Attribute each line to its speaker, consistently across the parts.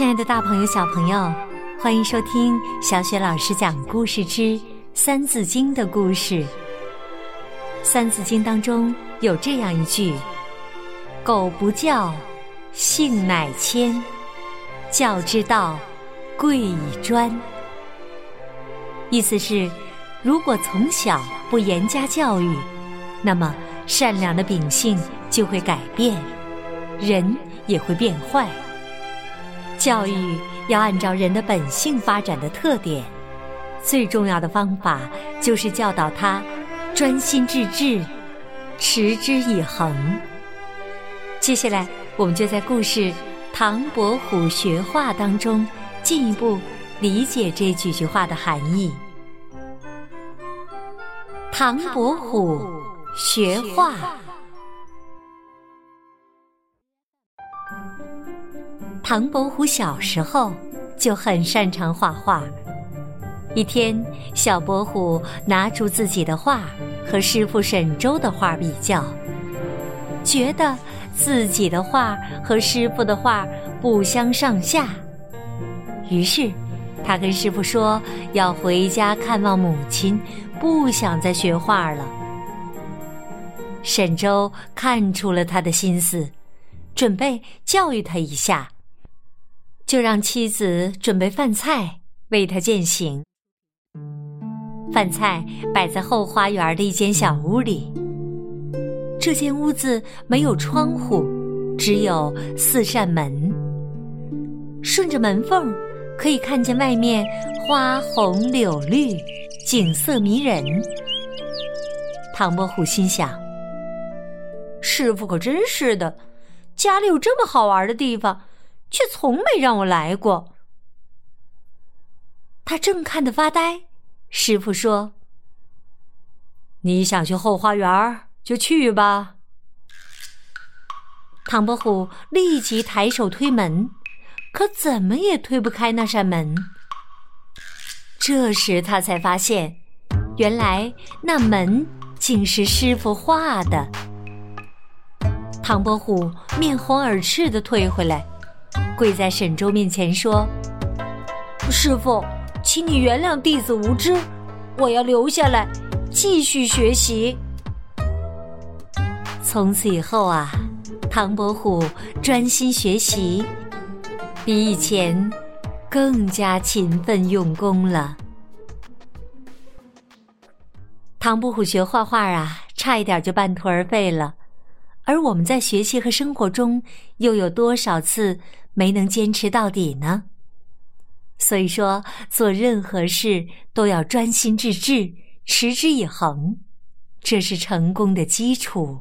Speaker 1: 亲爱的，大朋友、小朋友，欢迎收听小雪老师讲故事之《三字经》的故事。《三字经》当中有这样一句：“苟不教，性乃迁；教之道，贵以专。”意思是，如果从小不严加教育，那么善良的秉性就会改变，人也会变坏。教育要按照人的本性发展的特点，最重要的方法就是教导他专心致志、持之以恒。接下来，我们就在故事《唐伯虎学画》当中进一步理解这几句话的含义。唐伯虎学画。唐伯虎小时候就很擅长画画。一天，小伯虎拿出自己的画和师傅沈周的画比较，觉得自己的画和师傅的画不相上下。于是，他跟师傅说要回家看望母亲，不想再学画了。沈周看出了他的心思，准备教育他一下。就让妻子准备饭菜为他饯行。饭菜摆在后花园的一间小屋里。这间屋子没有窗户，只有四扇门。顺着门缝可以看见外面花红柳绿，景色迷人。唐伯虎心想：师傅可真是的，家里有这么好玩的地方。却从没让我来过。他正看得发呆，师傅说：“你想去后花园就去吧。”唐伯虎立即抬手推门，可怎么也推不开那扇门。这时他才发现，原来那门竟是师傅画的。唐伯虎面红耳赤的退回来。跪在沈周面前说：“师傅，请你原谅弟子无知，我要留下来继续学习。”从此以后啊，唐伯虎专心学习，比以前更加勤奋用功了。唐伯虎学画画啊，差一点就半途而废了。而我们在学习和生活中，又有多少次没能坚持到底呢？所以说，做任何事都要专心致志、持之以恒，这是成功的基础。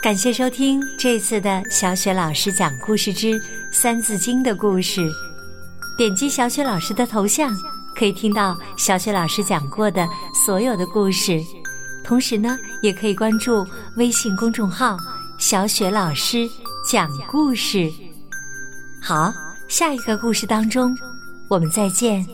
Speaker 1: 感谢收听这次的小雪老师讲故事之《三字经》的故事。点击小雪老师的头像，可以听到小雪老师讲过的所有的故事。同时呢，也可以关注微信公众号“小雪老师讲故事”。好，下一个故事当中，我们再见。